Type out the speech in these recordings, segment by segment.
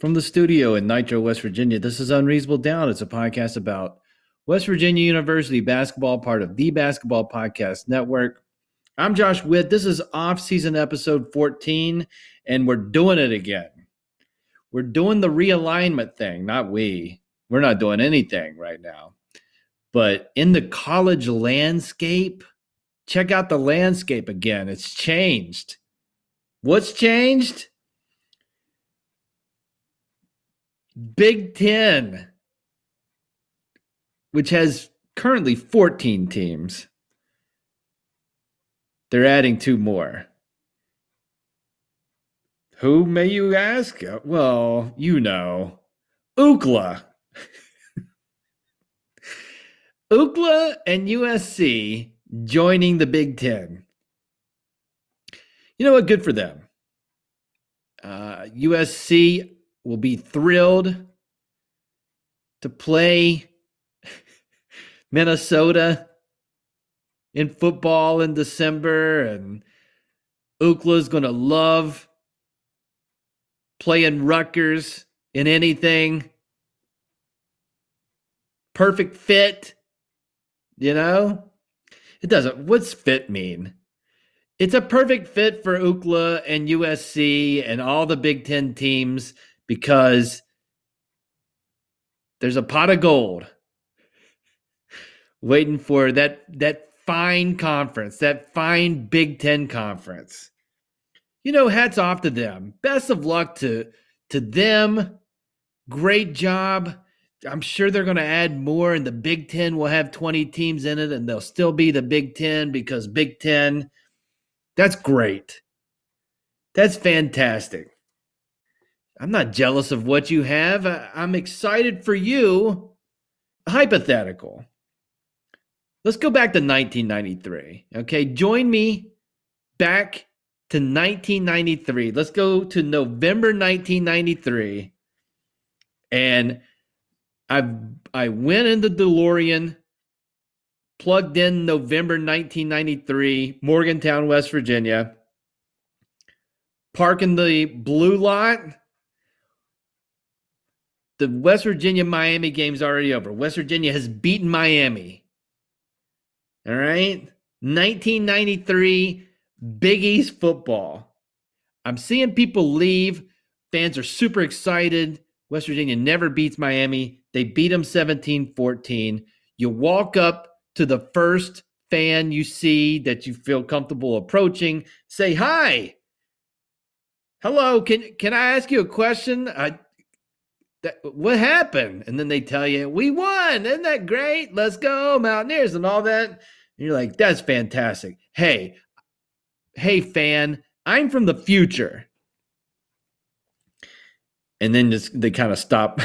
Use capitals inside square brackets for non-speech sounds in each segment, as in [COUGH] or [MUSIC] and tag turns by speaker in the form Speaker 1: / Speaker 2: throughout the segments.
Speaker 1: from the studio in Nitro, West Virginia. This is Unreasonable Doubt. It's a podcast about West Virginia University basketball, part of the Basketball Podcast Network. I'm Josh Witt. This is off-season episode 14, and we're doing it again. We're doing the realignment thing, not we. We're not doing anything right now. But in the college landscape, check out the landscape again. It's changed. What's changed? Big Ten, which has currently 14 teams, they're adding two more. Who may you ask? Well, you know, UCLA. UCLA [LAUGHS] and USC joining the Big Ten. You know what? Good for them. Uh, USC will be thrilled to play [LAUGHS] Minnesota in football in December, and is going to love playing Rutgers in anything. Perfect fit, you know? It doesn't. What's fit mean? It's a perfect fit for UCLA and USC and all the Big Ten teams because there's a pot of gold waiting for that that fine conference, that fine Big Ten conference. You know, hats off to them. Best of luck to to them. Great job. I'm sure they're going to add more, and the Big Ten will have 20 teams in it, and they'll still be the Big Ten because Big Ten. That's great. That's fantastic. I'm not jealous of what you have. I'm excited for you. Hypothetical. Let's go back to 1993. Okay, join me back to 1993. Let's go to November 1993. And I I went in the DeLorean, plugged in November 1993, Morgantown, West Virginia, parking the blue lot the West Virginia Miami game's already over. West Virginia has beaten Miami. All right. 1993 Big East football. I'm seeing people leave. Fans are super excited. West Virginia never beats Miami. They beat them 17 14. You walk up to the first fan you see that you feel comfortable approaching, say hi. Hello, can can I ask you a question? I that, what happened? And then they tell you, we won. Isn't that great? Let's go, Mountaineers, and all that. And you're like, that's fantastic. Hey, hey, fan, I'm from the future. And then just they kind of stop.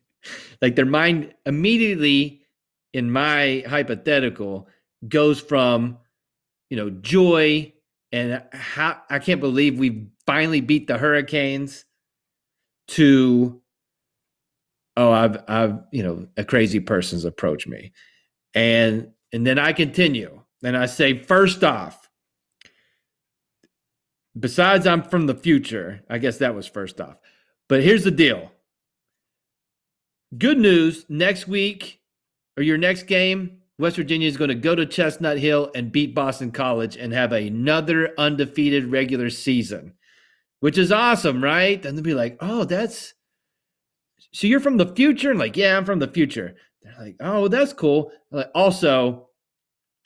Speaker 1: [LAUGHS] like their mind immediately, in my hypothetical, goes from, you know, joy and how I can't believe we finally beat the Hurricanes to oh i've i've you know a crazy person's approached me. And and then i continue and i say first off besides i'm from the future i guess that was first off but here's the deal. Good news next week or your next game west virginia is going to go to chestnut hill and beat boston college and have another undefeated regular season which is awesome right? And they'll be like oh that's so you're from the future? And like, yeah, I'm from the future. They're like, oh, that's cool. Like, also,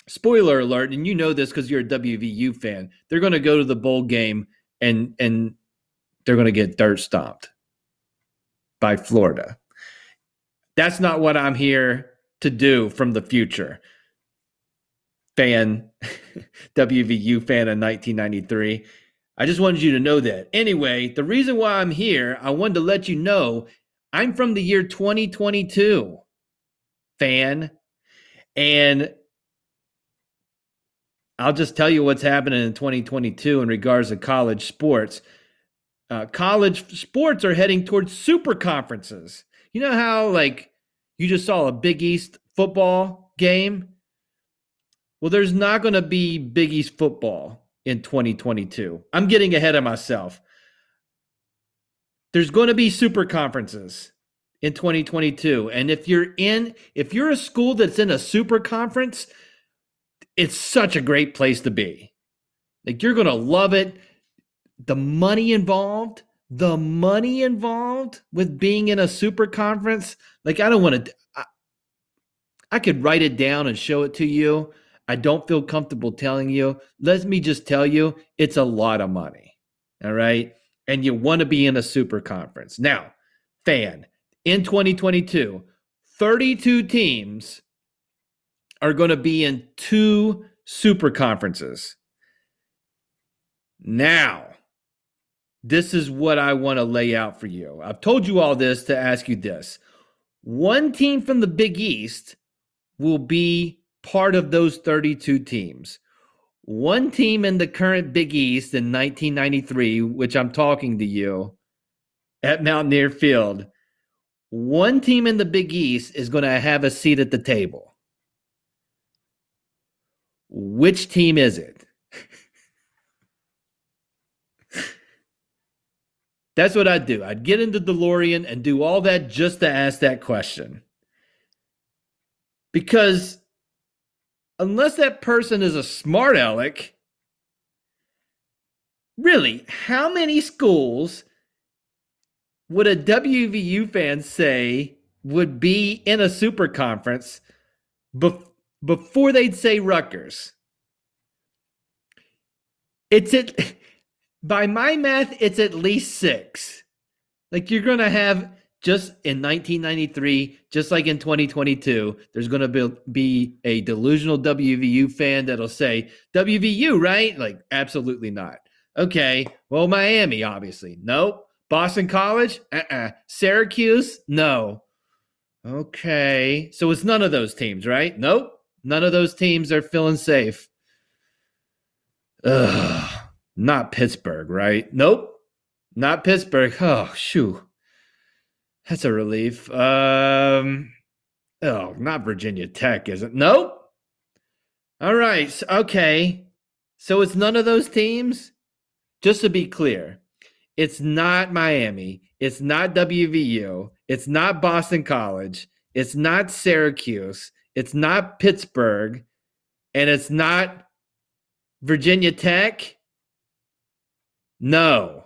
Speaker 1: spoiler alert, and you know this because you're a WVU fan. They're going to go to the bowl game and and they're going to get dirt stomped by Florida. That's not what I'm here to do from the future. Fan, [LAUGHS] WVU fan in 1993. I just wanted you to know that. Anyway, the reason why I'm here, I wanted to let you know I'm from the year 2022, fan. And I'll just tell you what's happening in 2022 in regards to college sports. Uh, college sports are heading towards super conferences. You know how, like, you just saw a Big East football game? Well, there's not going to be Big East football in 2022. I'm getting ahead of myself. There's going to be super conferences in 2022. And if you're in, if you're a school that's in a super conference, it's such a great place to be. Like you're going to love it. The money involved, the money involved with being in a super conference. Like I don't want to, I, I could write it down and show it to you. I don't feel comfortable telling you. Let me just tell you, it's a lot of money. All right. And you want to be in a super conference. Now, fan, in 2022, 32 teams are going to be in two super conferences. Now, this is what I want to lay out for you. I've told you all this to ask you this. One team from the Big East will be part of those 32 teams. One team in the current Big East in 1993, which I'm talking to you at Mountaineer Field, one team in the Big East is going to have a seat at the table. Which team is it? [LAUGHS] That's what I'd do. I'd get into DeLorean and do all that just to ask that question. Because unless that person is a smart aleck, really, how many schools would a WVU fan say would be in a super conference bef- before they'd say Rutgers? It's at, [LAUGHS] by my math, it's at least six. Like you're going to have just in 1993, just like in 2022, there's going to be, be a delusional WVU fan that'll say, WVU, right? Like, absolutely not. Okay. Well, Miami, obviously. Nope. Boston College? Uh-uh. Syracuse? No. Okay. So it's none of those teams, right? Nope. None of those teams are feeling safe. Ugh. Not Pittsburgh, right? Nope. Not Pittsburgh. Oh, shoo. That's a relief. Um Oh, not Virginia Tech, is it? Nope. All right. Okay. So it's none of those teams? Just to be clear, it's not Miami. It's not WVU. It's not Boston College. It's not Syracuse. It's not Pittsburgh. And it's not Virginia Tech. No.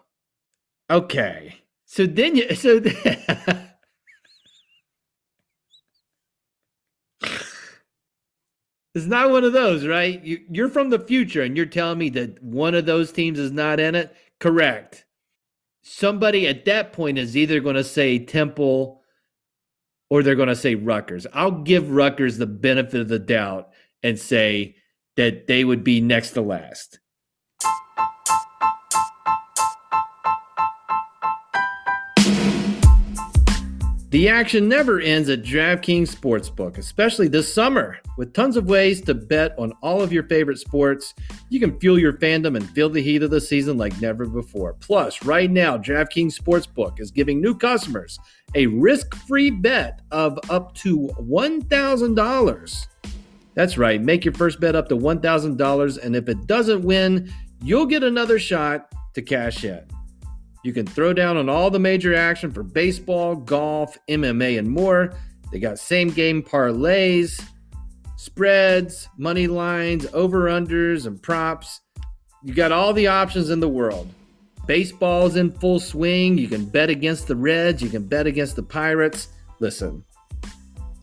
Speaker 1: Okay. So then you, so. It's not one of those, right? You, you're from the future and you're telling me that one of those teams is not in it? Correct somebody at that point is either going to say Temple or they're going to say Rutgers. I'll give Rutgers the benefit of the doubt and say that they would be next to last. The action never ends at DraftKings Sportsbook, especially this summer. With tons of ways to bet on all of your favorite sports, you can fuel your fandom and feel the heat of the season like never before. Plus, right now, DraftKings Sportsbook is giving new customers a risk free bet of up to $1,000. That's right, make your first bet up to $1,000, and if it doesn't win, you'll get another shot to cash in. You can throw down on all the major action for baseball, golf, MMA, and more. They got same game parlays, spreads, money lines, over unders, and props. You got all the options in the world. Baseball's in full swing. You can bet against the Reds, you can bet against the Pirates. Listen,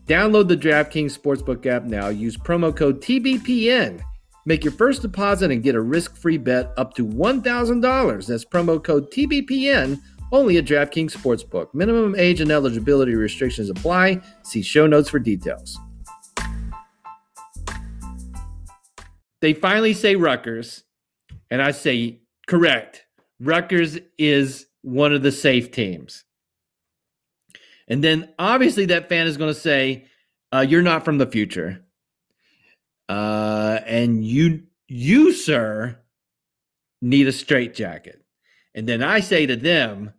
Speaker 1: download the DraftKings Sportsbook app now. Use promo code TBPN Make your first deposit and get a risk free bet up to $1,000. That's promo code TBPN only at DraftKings Sportsbook. Minimum age and eligibility restrictions apply. See show notes for details. They finally say Rutgers, and I say correct. Rutgers is one of the safe teams. And then obviously that fan is going to say, uh, "You're not from the future, uh, and you, you, sir, need a straitjacket." And then I say to them,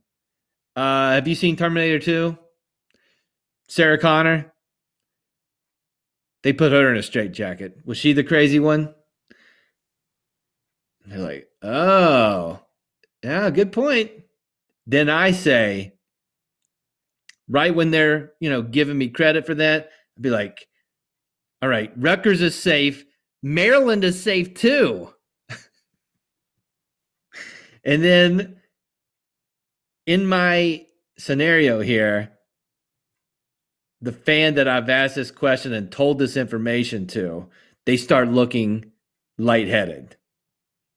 Speaker 1: uh, "Have you seen Terminator 2? Sarah Connor? They put her in a straitjacket. Was she the crazy one?" they're like, "Oh, yeah, good point." Then I say, right when they're, you know, giving me credit for that, I'd be like, all right, Rutgers is safe. Maryland is safe too. [LAUGHS] and then in my scenario here, the fan that I've asked this question and told this information to, they start looking lightheaded.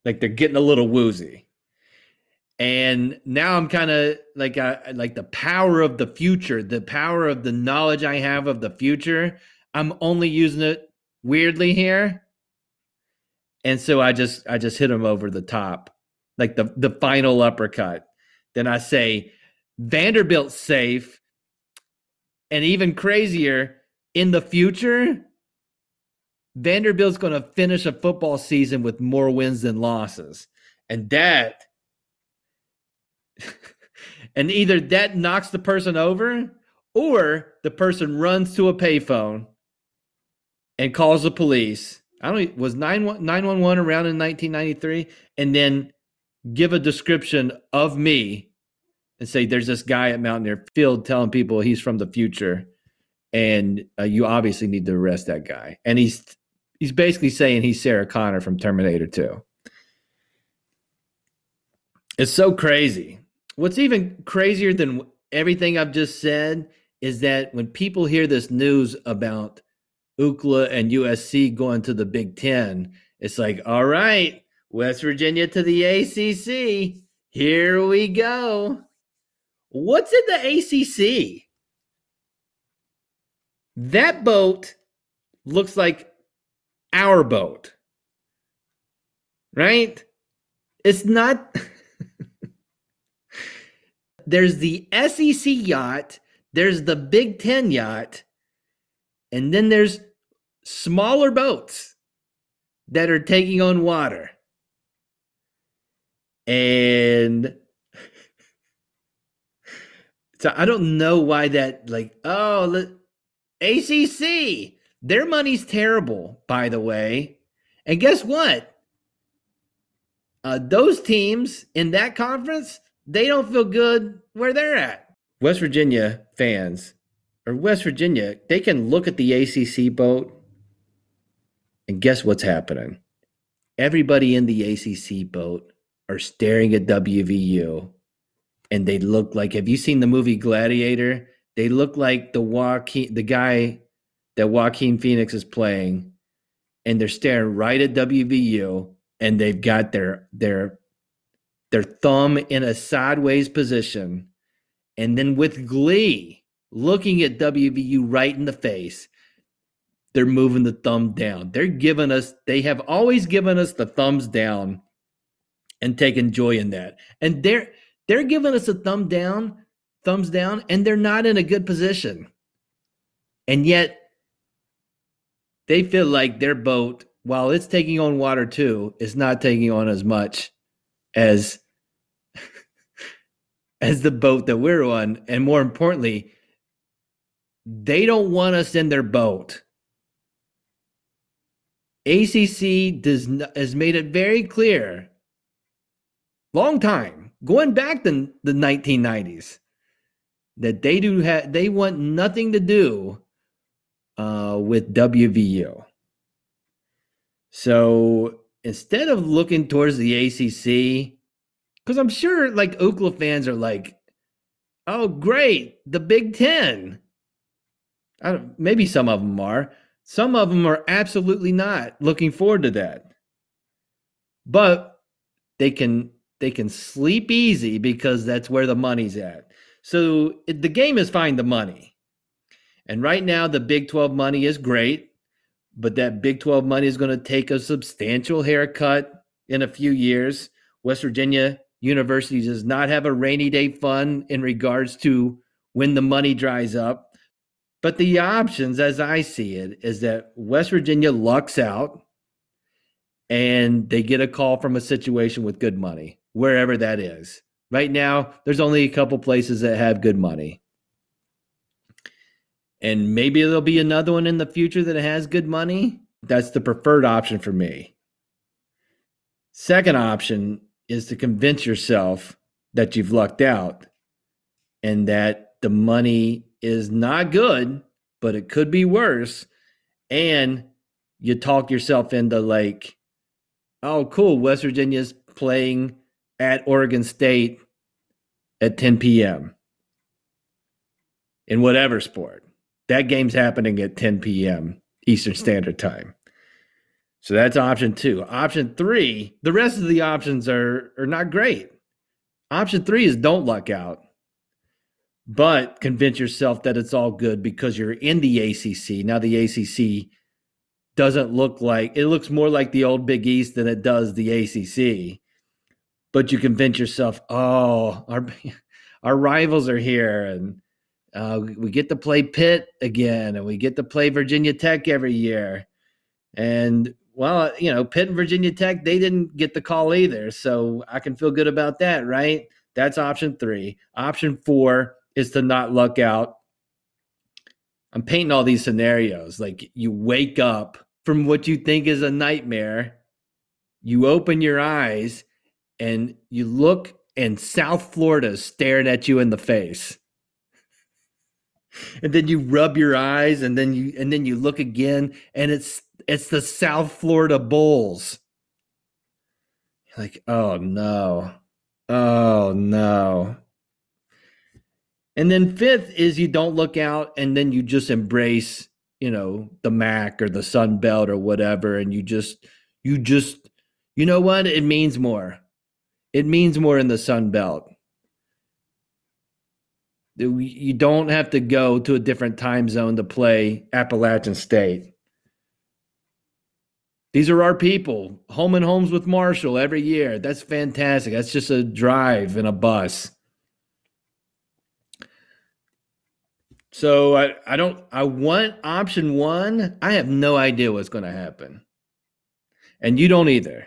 Speaker 1: Like they're getting a little woozy and now i'm kind of like uh, like the power of the future the power of the knowledge i have of the future i'm only using it weirdly here. And so i just i just hit him over the top like the the final uppercut. Then i say vanderbilt's safe. And even crazier in the future vanderbilt's going to finish a football season with more wins than losses. And that [LAUGHS] and either that knocks the person over or the person runs to a payphone and calls the police. I don't was 911 around in 1993 and then give a description of me and say there's this guy at Mountaineer Field telling people he's from the future and uh, you obviously need to arrest that guy. And he's he's basically saying he's Sarah Connor from Terminator 2. It's so crazy. What's even crazier than everything I've just said is that when people hear this news about UCLA and USC going to the Big Ten, it's like, all right, West Virginia to the ACC. Here we go. What's in the ACC? That boat looks like our boat, right? It's not. [LAUGHS] there's the SEC yacht, there's the Big Ten yacht, and then there's smaller boats that are taking on water. And [LAUGHS] so I don't know why that, like, oh, the ACC, their money's terrible, by the way. And guess what? Uh, those teams in that conference, they don't feel good where they're at. West Virginia fans or West Virginia, they can look at the ACC boat and guess what's happening? Everybody in the ACC boat are staring at WVU and they look like have you seen the movie Gladiator? They look like the Joaquin the guy that Joaquin Phoenix is playing and they're staring right at WVU and they've got their their their thumb in a sideways position, and then with glee, looking at WVU right in the face, they're moving the thumb down. They're giving us, they have always given us the thumbs down and taken joy in that. And they're they're giving us a thumb down, thumbs down, and they're not in a good position. And yet they feel like their boat, while it's taking on water too, is not taking on as much as [LAUGHS] as the boat that we're on and more importantly they don't want us in their boat acc does has made it very clear long time going back to the 1990s that they do have they want nothing to do uh, with wvu so instead of looking towards the ACC, because I'm sure like Oakland fans are like, oh, great, the Big Ten. I don't, maybe some of them are. Some of them are absolutely not looking forward to that. But they can they can sleep easy because that's where the money's at. So it, the game is find the money. And right now the Big 12 money is great but that Big 12 money is going to take a substantial haircut in a few years. West Virginia University does not have a rainy day fund in regards to when the money dries up. But the options, as I see it, is that West Virginia lucks out and they get a call from a situation with good money, wherever that is. Right now, there's only a couple places that have good money. And maybe there'll be another one in the future that has good money. That's the preferred option for me. Second option is to convince yourself that you've lucked out and that the money is not good, but it could be worse. And you talk yourself into like, oh, cool, West Virginia's playing at Oregon State at 10 p.m. in whatever sport. That game's happening at 10 p.m. Eastern Standard Time. So that's option two. Option three, the rest of the options are, are not great. Option three is don't luck out, but convince yourself that it's all good because you're in the ACC. Now, the ACC doesn't look like it looks more like the old Big East than it does the ACC. But you convince yourself, oh, our [LAUGHS] our rivals are here, and uh, we get to play Pitt again, and we get to play Virginia Tech every year. And well, you know, Pitt and Virginia Tech, they didn't get the call either. So I can feel good about that, right? That's option three. Option four is to not luck out. I'm painting all these scenarios. Like you wake up from what you think is a nightmare, you open your eyes, and you look, and South Florida is staring at you in the face. [LAUGHS] And then you rub your eyes, and then you and then you look again, and it's it's the South Florida Bulls. You're like, oh no. Oh no. And then fifth is you don't look out and then you just embrace, you know, the MAC or the Sun Belt or whatever. And you just, you just, you know what? It means more. It means more in the Sun Belt. You don't have to go to a different time zone to play Appalachian State. These are our people. Home and homes with Marshall every year. That's fantastic. That's just a drive in a bus. So I, I don't I want option one. I have no idea what's going to happen. And you don't either.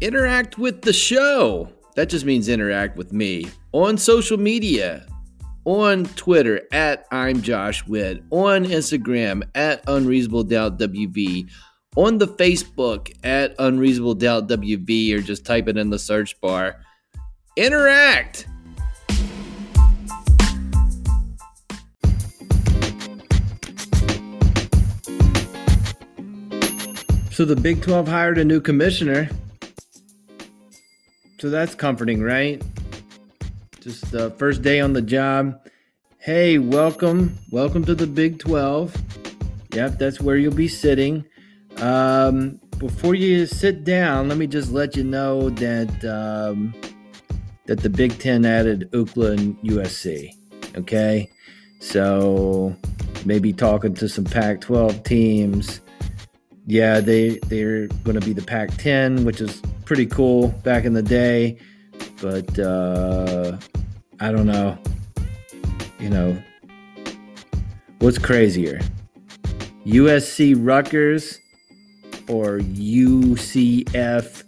Speaker 1: Interact with the show. That just means interact with me on social media on Twitter at I'm Josh Witt, on Instagram at Unreasonable Doubt WV, on the Facebook at Unreasonable Doubt WV, or just type it in the search bar. Interact! So the Big 12 hired a new commissioner. So that's comforting, right? Just the first day on the job. Hey, welcome. Welcome to the Big 12. Yep, that's where you'll be sitting. Um, before you sit down, let me just let you know that um, that the Big Ten added UCLA and USC. Okay, so maybe talking to some Pac-12 teams. Yeah, they they're going to be the Pac-10, which is pretty cool back in the day but uh, I don't know. You know, what's crazier? USC Rutgers or UCF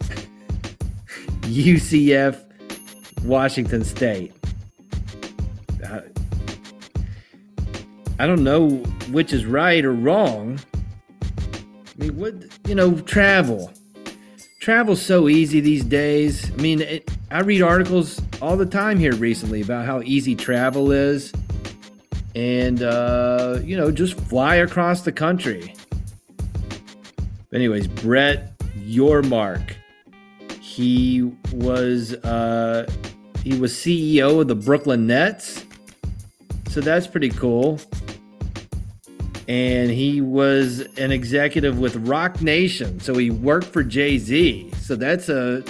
Speaker 1: UCF Washington State? I, I don't know which is right or wrong. I mean, what, you know, travel. Travel's so easy these days. I mean, it, I read articles all the time here recently about how easy travel is, and uh, you know, just fly across the country. Anyways, Brett Yormark, he was uh, he was CEO of the Brooklyn Nets, so that's pretty cool. And he was an executive with Roc Nation, so he worked for Jay Z. So that's a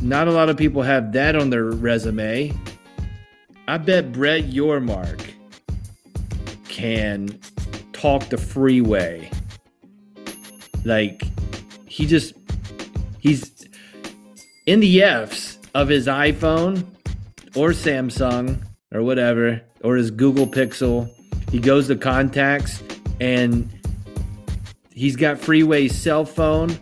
Speaker 1: not a lot of people have that on their resume. I bet Brett Yormark can talk the freeway. Like he just he's in the F's of his iPhone or Samsung or whatever, or his Google Pixel. He goes to contacts and he's got Freeway's cell phone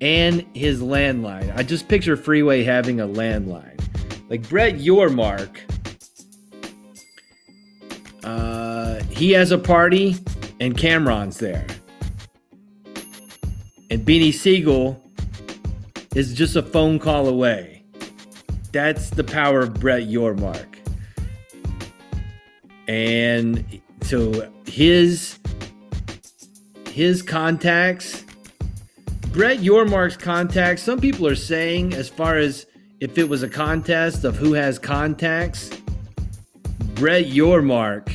Speaker 1: and his landline. I just picture Freeway having a landline. Like Brett Yormark, uh, he has a party and Cam'ron's there. And Beanie Sigel is just a phone call away. That's the power of Brett Yormark. And so his his contacts, Brett Yormark's contacts, some people are saying as far as if it was a contest of who has contacts, Brett Yormark,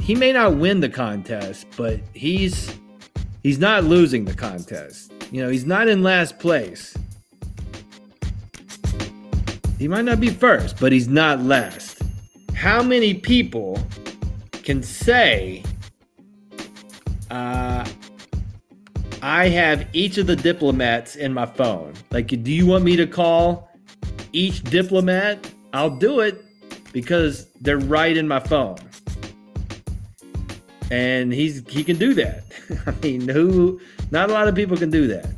Speaker 1: he may not win the contest, but he's he's not losing the contest. You know, he's not in last place. He might not be first, but he's not last. How many people can say, uh, I have each of the diplomats in my phone? Like, do you want me to call each diplomat? I'll do it because they're right in my phone. And he's he can do that. [LAUGHS] I mean, who not a lot of people can do that.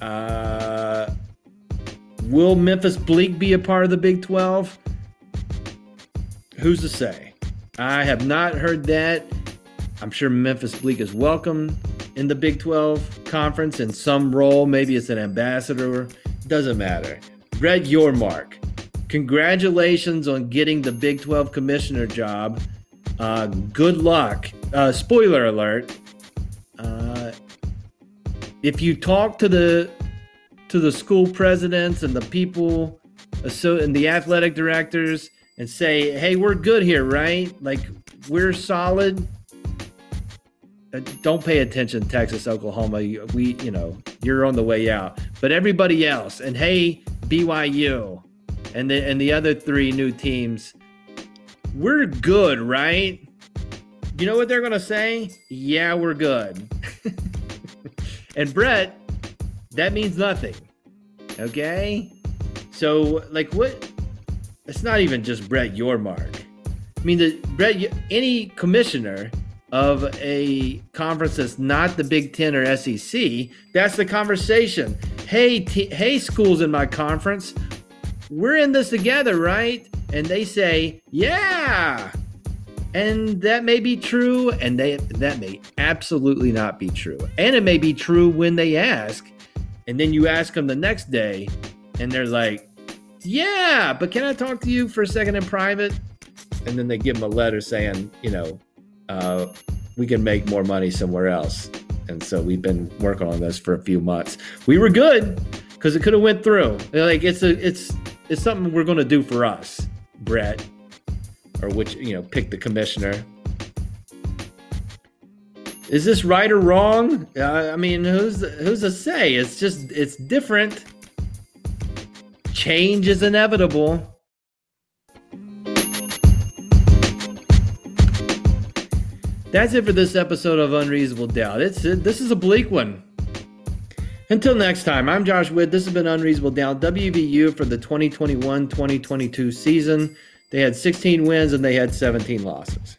Speaker 1: Uh, will Memphis Bleek be a part of the Big 12? Who's to say? I have not heard that. I'm sure Memphis Bleek is welcome in the Big 12 conference in some role. Maybe it's an ambassador. Doesn't matter. Brett Yormark. Congratulations on getting the Big 12 commissioner job. Uh, good luck. Uh, spoiler alert. Uh, if you talk to the to the school presidents and the people so and the athletic directors and say hey we're good here right? Like we're solid. Uh, don't pay attention texas oklahoma. We you know you're on the way out. But everybody else and hey byu and the and the other three new teams we're good right you know what they're gonna say yeah we're good [LAUGHS] And Brett, that means nothing. Okay? So, like, what? It's not even just Brett Yormark. I mean, the Brett, any commissioner of a conference that's not the Big Ten or SEC, that's the conversation. Hey, t- hey, schools in my conference, we're in this together, right? And they say, yeah. And that may be true, and they, that may absolutely not be true. And it may be true when they ask, and then you ask them the next day, and they're like, Yeah, but can I talk to you for a second in private? And then they give them a letter saying, You know, uh, we can make more money somewhere else. And so we've been working on this for a few months. We were good because it could have went through. Like it's a, it's, it's something we're going to do for us, Brett or which you know pick the commissioner. Is this right or wrong? Uh, I mean, who's who's to say? It's just it's different. Change is inevitable. That's it for this episode of Unreasonable Doubt. It's this is a bleak one. Until next time, I'm Josh Witt. This has been Unreasonable Doubt WVU for the 2021 2022 season. They had 16 wins and they had 17 losses.